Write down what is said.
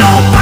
no.